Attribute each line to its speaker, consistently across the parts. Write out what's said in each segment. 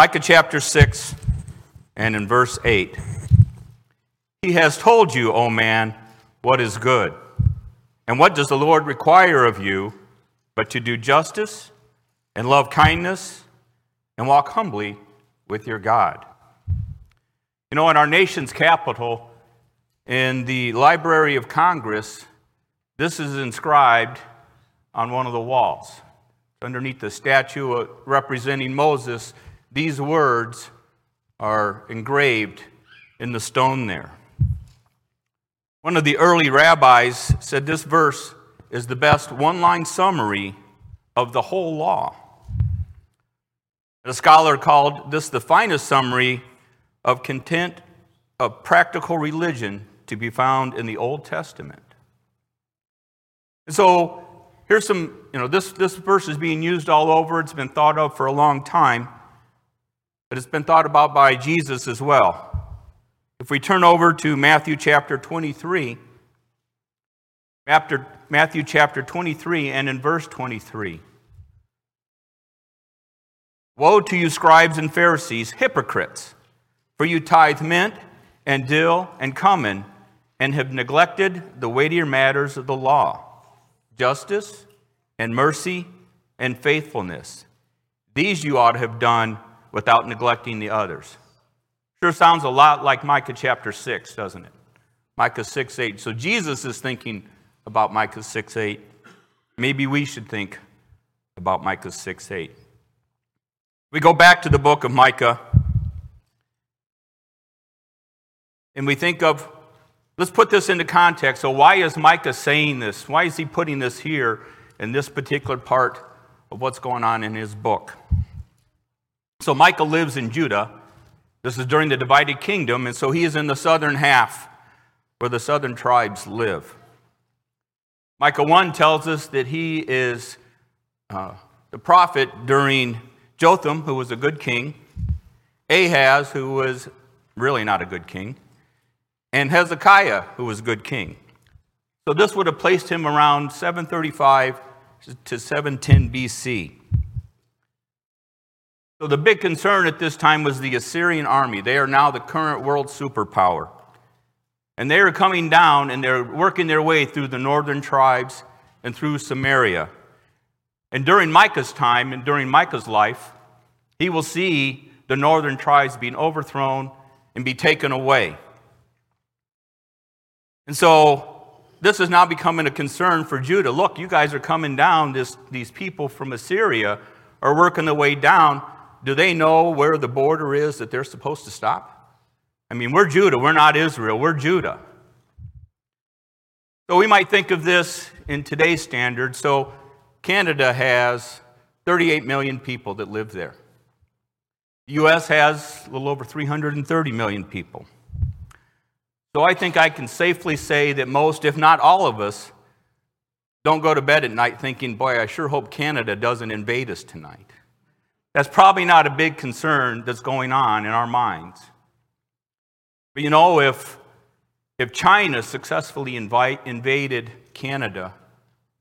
Speaker 1: Micah chapter 6 and in verse 8. He has told you, O man, what is good. And what does the Lord require of you but to do justice and love kindness and walk humbly with your God? You know, in our nation's capital, in the Library of Congress, this is inscribed on one of the walls. Underneath the statue uh, representing Moses, these words are engraved in the stone there. One of the early rabbis said this verse is the best one line summary of the whole law. A scholar called this the finest summary of content of practical religion to be found in the Old Testament. And so here's some, you know, this, this verse is being used all over. It's been thought of for a long time, but it's been thought about by Jesus as well. If we turn over to Matthew chapter 23, after Matthew chapter 23 and in verse 23. Woe to you, scribes and Pharisees, hypocrites! For you tithe mint and dill and cumin, and have neglected the weightier matters of the law justice and mercy and faithfulness. These you ought to have done without neglecting the others. Sure sounds a lot like Micah chapter 6, doesn't it? Micah 6 8. So Jesus is thinking about Micah 6 8. Maybe we should think about Micah 6 8. We go back to the book of Micah and we think of, let's put this into context. So, why is Micah saying this? Why is he putting this here in this particular part of what's going on in his book? So, Micah lives in Judah. This is during the divided kingdom, and so he is in the southern half where the southern tribes live. Micah 1 tells us that he is uh, the prophet during Jotham, who was a good king, Ahaz, who was really not a good king, and Hezekiah, who was a good king. So this would have placed him around 735 to 710 BC. So the big concern at this time was the Assyrian army. They are now the current world superpower. And they are coming down and they're working their way through the northern tribes and through Samaria. And during Micah's time and during Micah's life, he will see the northern tribes being overthrown and be taken away. And so this is now becoming a concern for Judah. Look, you guys are coming down, this, these people from Assyria are working their way down. Do they know where the border is that they're supposed to stop? I mean, we're Judah, we're not Israel, we're Judah. So we might think of this in today's standards. So Canada has 38 million people that live there. The U.S. has a little over 330 million people. So I think I can safely say that most, if not all of us, don't go to bed at night thinking, boy, I sure hope Canada doesn't invade us tonight. That's probably not a big concern that's going on in our minds. But you know, if, if China successfully invite, invaded Canada,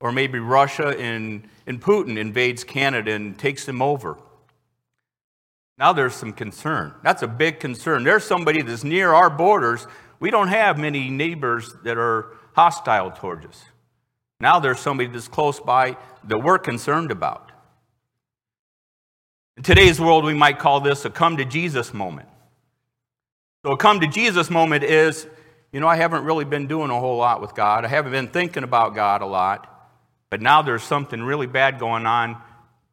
Speaker 1: or maybe Russia and, and Putin invades Canada and takes them over, now there's some concern. That's a big concern. There's somebody that's near our borders we don't have many neighbors that are hostile towards us. Now there's somebody that's close by that we're concerned about. In today's world, we might call this a come to Jesus moment. So, a come to Jesus moment is, you know, I haven't really been doing a whole lot with God. I haven't been thinking about God a lot. But now there's something really bad going on.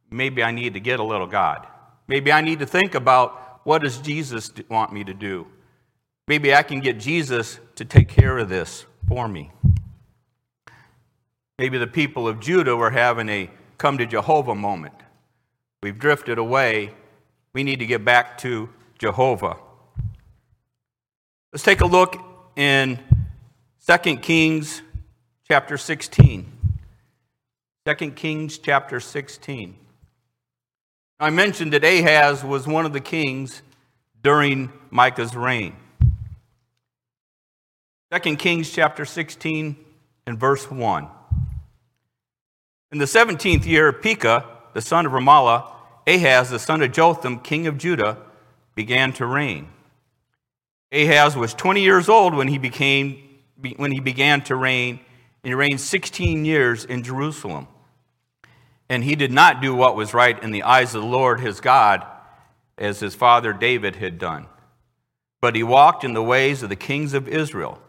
Speaker 1: Maybe I need to get a little God. Maybe I need to think about what does Jesus want me to do? Maybe I can get Jesus to take care of this for me. Maybe the people of Judah were having a come to Jehovah moment. We've drifted away. We need to get back to Jehovah. Let's take a look in 2 Kings chapter 16. 2 Kings chapter 16. I mentioned that Ahaz was one of the kings during Micah's reign. 2 Kings chapter 16 and verse 1. In the 17th year, Pekah, the son of Remaliah, Ahaz, the son of Jotham, king of Judah, began to reign. Ahaz was 20 years old when he, became, when he began to reign, and he reigned 16 years in Jerusalem. And he did not do what was right in the eyes of the Lord his God, as his father David had done. But he walked in the ways of the kings of Israel.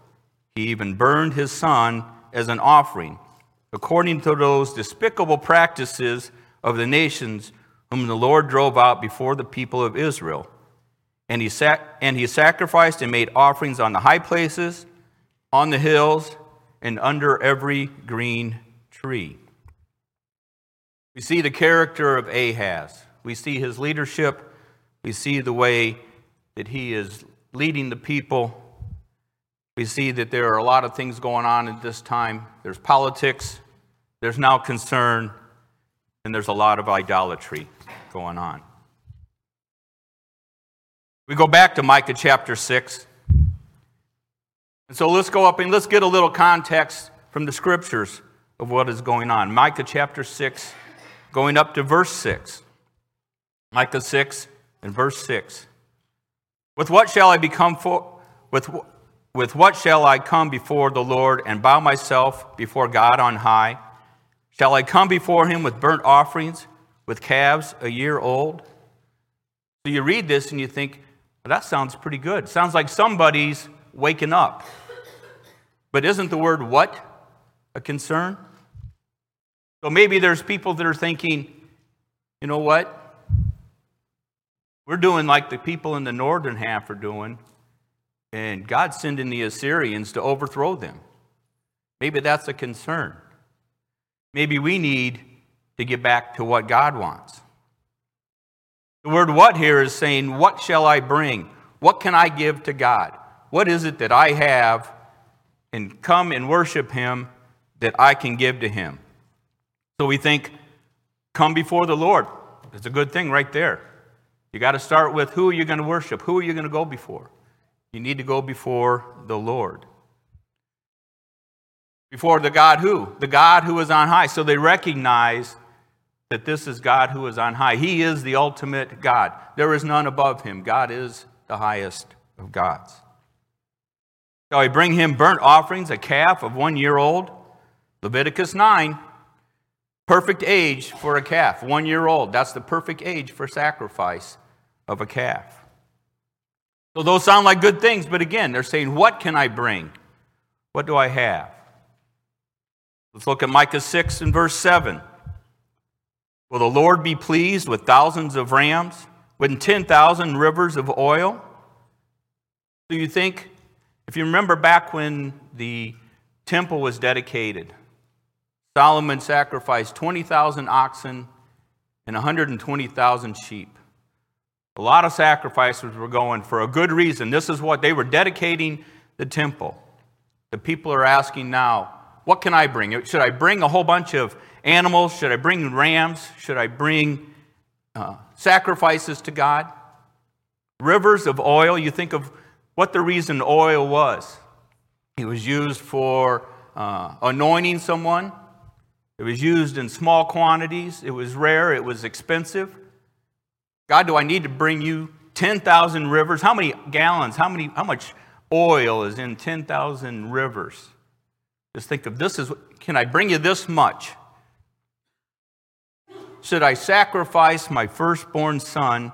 Speaker 1: He even burned his son as an offering, according to those despicable practices of the nations whom the Lord drove out before the people of Israel. And he, sac- and he sacrificed and made offerings on the high places, on the hills, and under every green tree. We see the character of Ahaz. We see his leadership. We see the way that he is leading the people. We see that there are a lot of things going on at this time. There's politics, there's now concern, and there's a lot of idolatry going on. We go back to Micah chapter 6. And so let's go up and let's get a little context from the scriptures of what is going on. Micah chapter 6, going up to verse 6. Micah 6 and verse 6. With what shall I become for with with what shall I come before the Lord and bow myself before God on high? Shall I come before him with burnt offerings, with calves a year old? So you read this and you think, well, that sounds pretty good. Sounds like somebody's waking up. But isn't the word what a concern? So maybe there's people that are thinking, you know what? We're doing like the people in the northern half are doing, and God's sending the Assyrians to overthrow them. Maybe that's a concern. Maybe we need to get back to what God wants. The word what here is saying, What shall I bring? What can I give to God? What is it that I have and come and worship Him that I can give to Him? So we think, Come before the Lord. It's a good thing right there. You got to start with who are you going to worship? Who are you going to go before? You need to go before the Lord. Before the God who? The God who is on high. So they recognize that this is God who is on high. He is the ultimate God. There is none above him. God is the highest of gods. Shall I bring him burnt offerings, a calf of one year old? Leviticus 9. Perfect age for a calf, one year old. That's the perfect age for sacrifice of a calf. So those sound like good things, but again, they're saying, What can I bring? What do I have? Let's look at Micah 6 and verse 7. Will the Lord be pleased with thousands of rams, with 10,000 rivers of oil? Do you think, if you remember back when the temple was dedicated, Solomon sacrificed 20,000 oxen and 120,000 sheep. A lot of sacrifices were going for a good reason. This is what they were dedicating the temple. The people are asking now, what can I bring? Should I bring a whole bunch of animals? Should I bring rams? Should I bring uh, sacrifices to God? Rivers of oil. You think of what the reason oil was. It was used for uh, anointing someone. It was used in small quantities. It was rare. It was expensive. God, do I need to bring you 10,000 rivers? How many gallons? How, many, how much oil is in 10,000 rivers? Just think of this as can I bring you this much? Should I sacrifice my firstborn son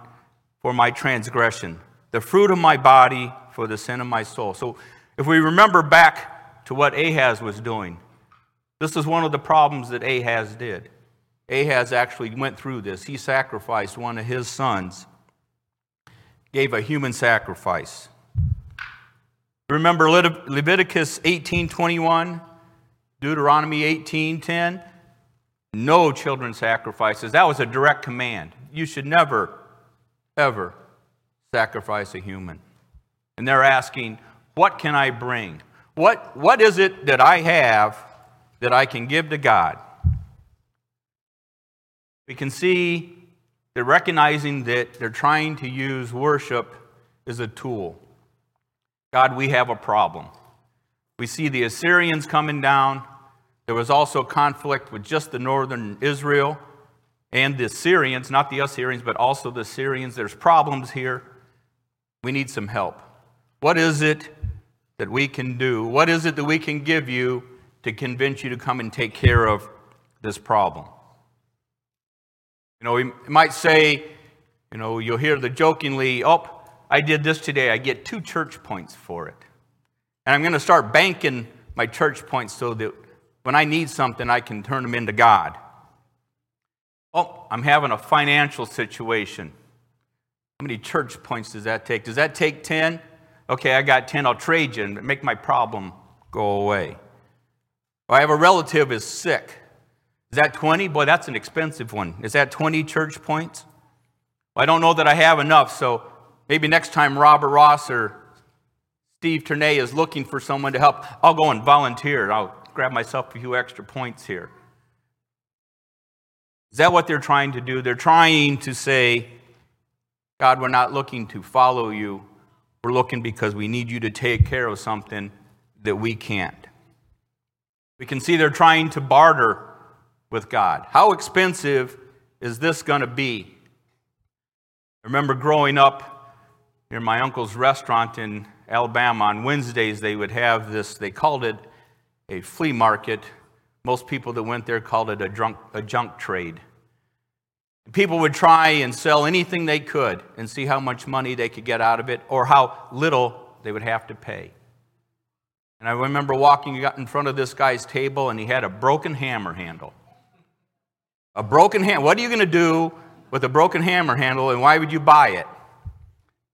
Speaker 1: for my transgression, the fruit of my body for the sin of my soul? So, if we remember back to what Ahaz was doing, this is one of the problems that Ahaz did. Ahaz actually went through this. He sacrificed one of his sons, gave a human sacrifice. Remember Leviticus 18:21, Deuteronomy 18:10? No children sacrifices. That was a direct command. You should never ever sacrifice a human. And they're asking, "What can I bring? What what is it that I have that I can give to God?" We can see they're recognizing that they're trying to use worship as a tool. God, we have a problem. We see the Assyrians coming down. There was also conflict with just the northern Israel. and the Syrians, not the Assyrians, but also the Syrians. There's problems here. We need some help. What is it that we can do? What is it that we can give you to convince you to come and take care of this problem? You know, we might say, you know, you'll hear the jokingly, oh, I did this today, I get two church points for it. And I'm going to start banking my church points so that when I need something, I can turn them into God. Oh, I'm having a financial situation. How many church points does that take? Does that take 10? Okay, I got 10. I'll trade you and make my problem go away. Or I have a relative is sick. Is that 20? Boy, that's an expensive one. Is that 20 church points? Well, I don't know that I have enough, so maybe next time Robert Ross or Steve Ternay is looking for someone to help, I'll go and volunteer. I'll grab myself a few extra points here. Is that what they're trying to do? They're trying to say, God, we're not looking to follow you. We're looking because we need you to take care of something that we can't. We can see they're trying to barter with God. How expensive is this going to be? I remember growing up near my uncle's restaurant in Alabama on Wednesdays, they would have this, they called it a flea market. Most people that went there called it a, drunk, a junk trade. People would try and sell anything they could and see how much money they could get out of it or how little they would have to pay. And I remember walking in front of this guy's table and he had a broken hammer handle. A broken hand. What are you going to do with a broken hammer handle and why would you buy it?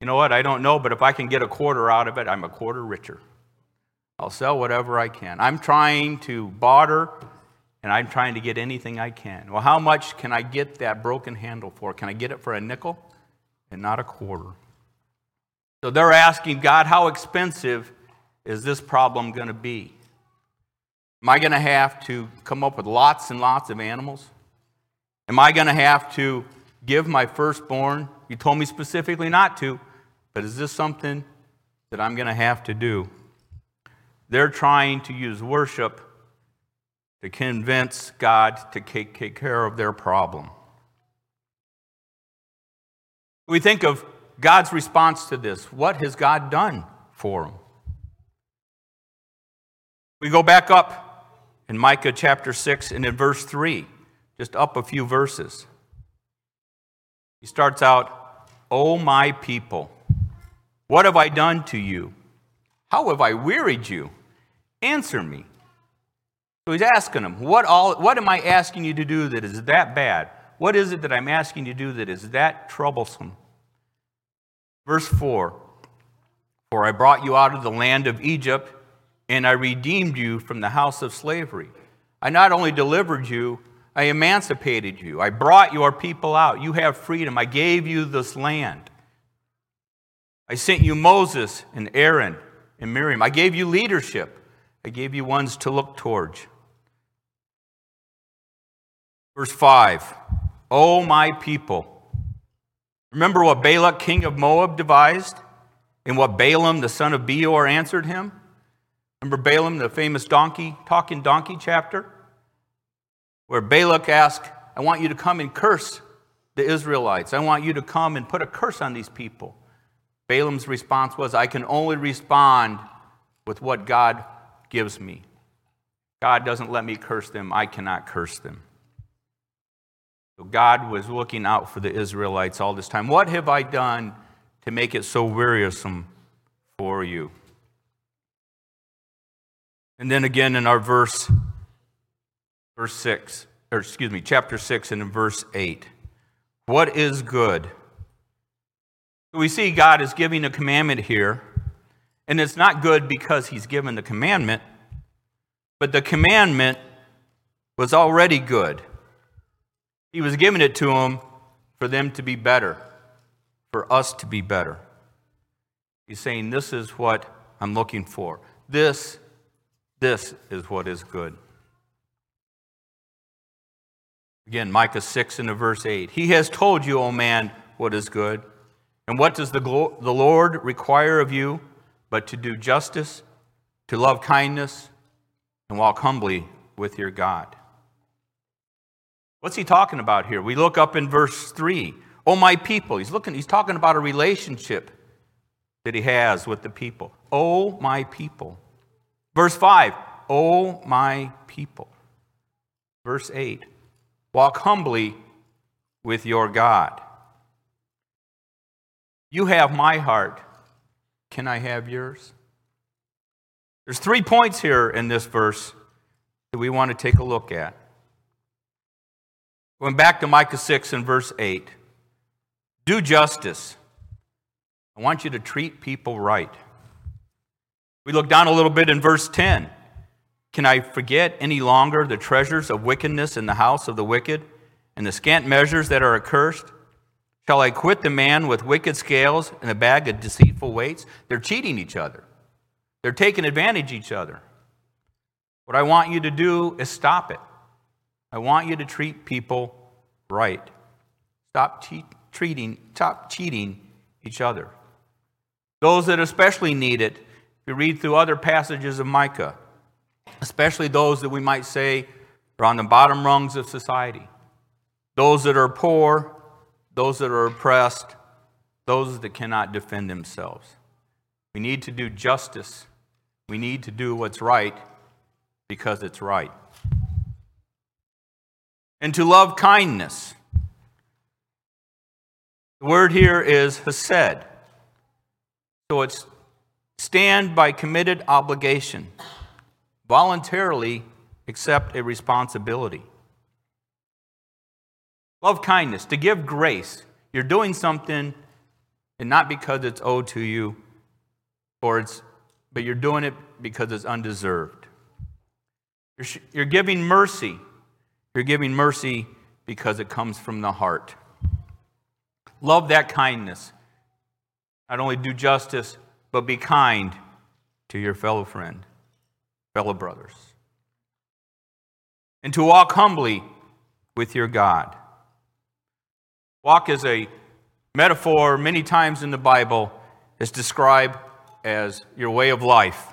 Speaker 1: You know what? I don't know, but if I can get a quarter out of it, I'm a quarter richer. I'll sell whatever I can. I'm trying to barter and I'm trying to get anything I can. Well, how much can I get that broken handle for? Can I get it for a nickel and not a quarter? So they're asking God, how expensive is this problem going to be? Am I going to have to come up with lots and lots of animals? Am I going to have to give my firstborn? You told me specifically not to, but is this something that I'm going to have to do? They're trying to use worship to convince God to take care of their problem. We think of God's response to this. What has God done for them? We go back up in Micah chapter 6 and in verse 3, just up a few verses. He starts out, O my people, what have I done to you? How have I wearied you? Answer me. So he's asking him, what, all, what am I asking you to do that is that bad? What is it that I'm asking you to do that is that troublesome? Verse 4 For I brought you out of the land of Egypt, and I redeemed you from the house of slavery. I not only delivered you, I emancipated you. I brought your people out. You have freedom. I gave you this land. I sent you Moses and Aaron and Miriam. I gave you leadership. I gave you ones to look towards. Verse 5 O my people, remember what Balak, king of Moab, devised and what Balaam, the son of Beor, answered him? Remember Balaam, the famous donkey, talking donkey chapter? Where Balak asked, I want you to come and curse the Israelites. I want you to come and put a curse on these people. Balaam's response was, I can only respond with what God gives me. God doesn't let me curse them, I cannot curse them. So God was looking out for the Israelites all this time. What have I done to make it so wearisome for you? And then again in our verse, verse 6, or excuse me, chapter 6 and in verse 8. What is good? We see God is giving a commandment here, and it's not good because he's given the commandment, but the commandment was already good. He was giving it to them for them to be better, for us to be better. He's saying, This is what I'm looking for. This, this is what is good. Again, Micah 6 and verse 8. He has told you, O man, what is good. And what does the, the Lord require of you but to do justice, to love kindness, and walk humbly with your God? What's he talking about here? We look up in verse 3. Oh, my people. He's looking, he's talking about a relationship that he has with the people. Oh, my people. Verse 5. Oh, my people. Verse 8. Walk humbly with your God. You have my heart. Can I have yours? There's three points here in this verse that we want to take a look at. Going back to Micah 6 and verse 8 do justice. I want you to treat people right. We look down a little bit in verse 10. Can I forget any longer the treasures of wickedness in the house of the wicked and the scant measures that are accursed? Shall I quit the man with wicked scales and a bag of deceitful weights? They're cheating each other. They're taking advantage each other. What I want you to do is stop it. I want you to treat people right. Stop cheat, treating, stop cheating each other. Those that especially need it, if you read through other passages of Micah, especially those that we might say are on the bottom rungs of society, those that are poor, those that are oppressed, those that cannot defend themselves. We need to do justice. We need to do what's right because it's right and to love kindness. The word here is hesed. So it's stand by committed obligation, voluntarily accept a responsibility. Love kindness, to give grace. You're doing something, and not because it's owed to you, or it's, but you're doing it because it's undeserved. You're, you're giving mercy you're giving mercy because it comes from the heart. Love that kindness. Not only do justice, but be kind to your fellow friend, fellow brothers. And to walk humbly with your God. Walk is a metaphor many times in the Bible is described as your way of life.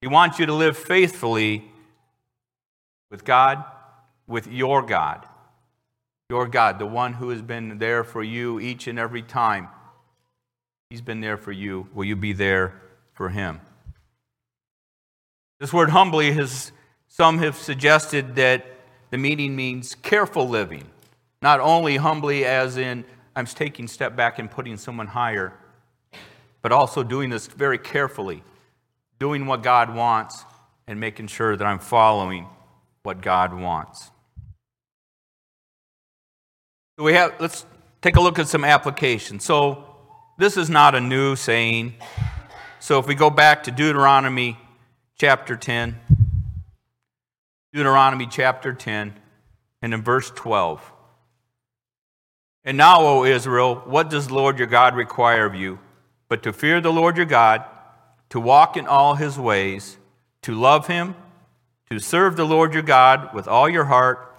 Speaker 1: He wants you to live faithfully with God with your God. Your God, the one who has been there for you each and every time. He's been there for you. Will you be there for him? This word humbly has, some have suggested that the meaning means careful living. Not only humbly, as in I'm taking step back and putting someone higher, but also doing this very carefully, doing what God wants and making sure that I'm following what God wants. So we have let's take a look at some applications. So this is not a new saying. So if we go back to Deuteronomy chapter 10, Deuteronomy chapter 10, and in verse 12. And now, O Israel, what does the Lord your God require of you? But to fear the Lord your God, to walk in all his ways, to love him, to serve the Lord your God with all your heart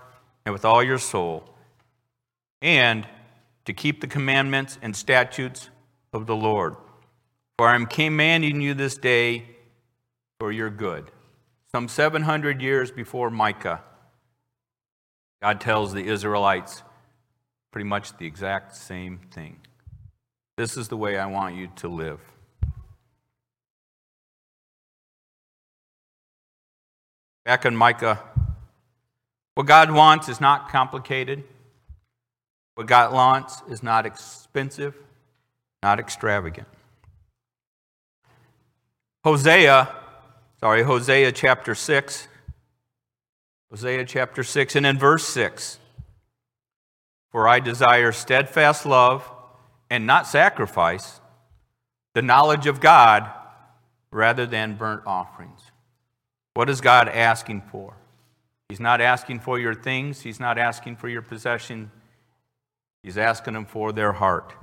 Speaker 1: and with all your soul and to keep the commandments and statutes of the Lord. For I am commanding you this day for your good. Some 700 years before Micah, God tells the Israelites pretty much the exact same thing. This is the way I want you to live. Back in Micah, what God wants is not complicated. What God wants is not expensive, not extravagant. Hosea, sorry, Hosea chapter 6. Hosea chapter 6, and in verse 6 For I desire steadfast love and not sacrifice, the knowledge of God rather than burnt offerings. What is God asking for? He's not asking for your things, He's not asking for your possession. He's asking them for their heart.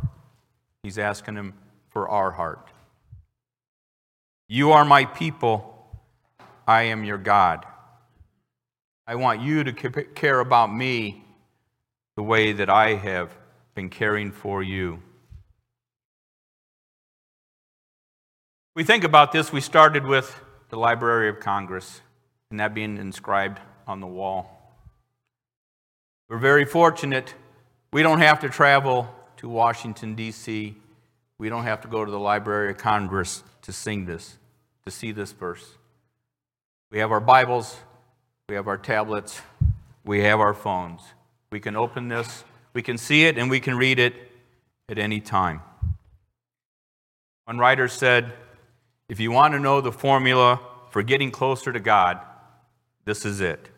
Speaker 1: He's asking them for our heart. You are my people. I am your God. I want you to care about me the way that I have been caring for you. We think about this, we started with the Library of Congress and that being inscribed on the wall. We're very fortunate. We don't have to travel to Washington, D.C. We don't have to go to the Library of Congress to sing this, to see this verse. We have our Bibles, we have our tablets, we have our phones. We can open this, we can see it, and we can read it at any time. One writer said, If you want to know the formula for getting closer to God, this is it.